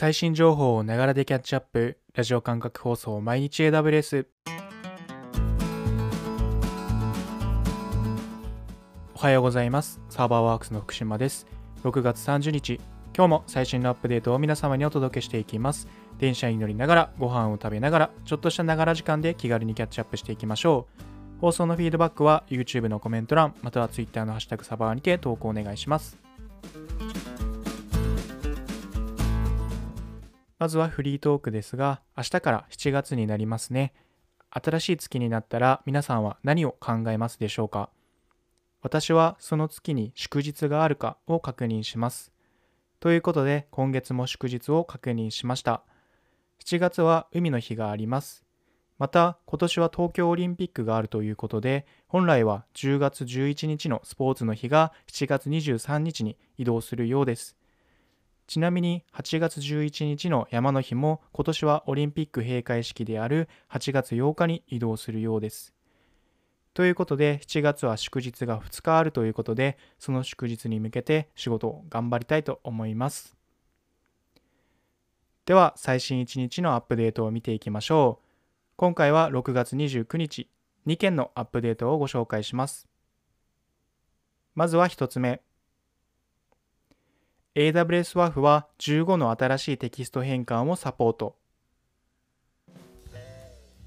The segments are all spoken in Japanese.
最新情報をながらでキャッチアップ。ラジオ感覚放送毎日 AWS おはようございます。サーバーワークスの福島です。6月30日。今日も最新のアップデートを皆様にお届けしていきます。電車に乗りながらご飯を食べながらちょっとしたながら時間で気軽にキャッチアップしていきましょう。放送のフィードバックは YouTube のコメント欄または Twitter のハッシュタグサバーにて投稿お願いします。まずはフリートークですが、明日から7月になりますね。新しい月になったら皆さんは何を考えますでしょうか？私はその月に祝日があるかを確認します。ということで今月も祝日を確認しました。7月は海の日があります。また今年は東京オリンピックがあるということで本来は10月11日のスポーツの日が7月23日に移動するようです。ちなみに8月11日の山の日も今年はオリンピック閉会式である8月8日に移動するようです。ということで7月は祝日が2日あるということでその祝日に向けて仕事を頑張りたいと思います。では最新1日のアップデートを見ていきましょう。今回は6月29日2件のアップデートをご紹介します。まずは1つ目。AWS WAF は15の新しいテキスト変換をサポート。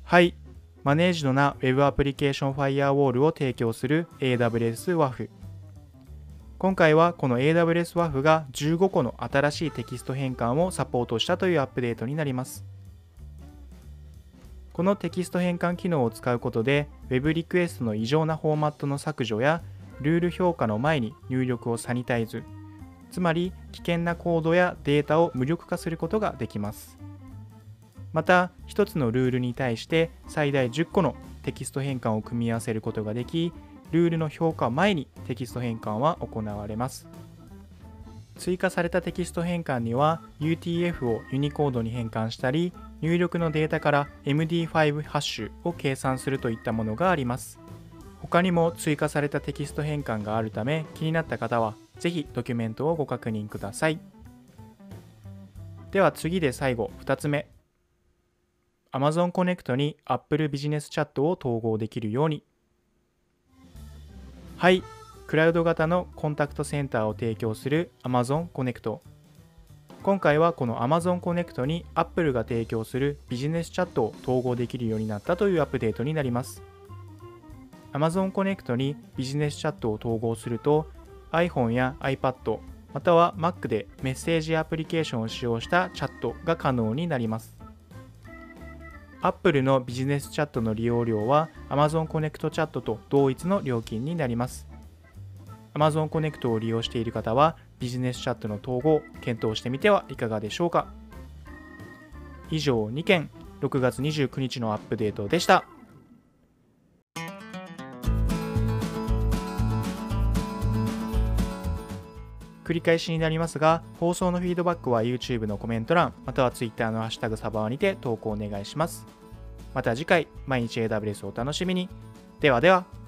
はい、マネージドな Web アプリケーションファイアウォールを提供する AWS WAF。今回はこの AWS WAF が15個の新しいテキスト変換をサポートしたというアップデートになります。このテキスト変換機能を使うことで Web リクエストの異常なフォーマットの削除やルール評価の前に入力をサニタイズつまり危険なコードやデータを無力化することができます。また1つのルールに対して最大10個のテキスト変換を組み合わせることができルールの評価前にテキスト変換は行われます。追加されたテキスト変換には UTF をユニコードに変換したり入力のデータから MD5 ハッシュを計算するといったものがあります。他にも追加されたテキスト変換があるため気になった方はぜひドキュメントをご確認ください。では次で最後2つ目。Amazon Connect に Apple ビジネスチャットを統合できるように。はい、クラウド型のコンタクトセンターを提供する Amazon Connect。今回はこの Amazon Connect に Apple が提供するビジネスチャットを統合できるようになったというアップデートになります。Amazon Connect にビジネスチャットを統合すると iPhone や iPad または Mac でメッセージアプリケーションを使用したチャットが可能になります。Apple のビジネスチャットの利用料は Amazon Connect チャットと同一の料金になります。Amazon Connect を利用している方はビジネスチャットの統合検討してみてはいかがでしょうか。以上2件6月29日のアップデートでした。繰り返しになりますが、放送のフィードバックは YouTube のコメント欄、または Twitter のハッシュタグサバワにて投稿お願いします。また次回、毎日 AWS をお楽しみに。ではでは。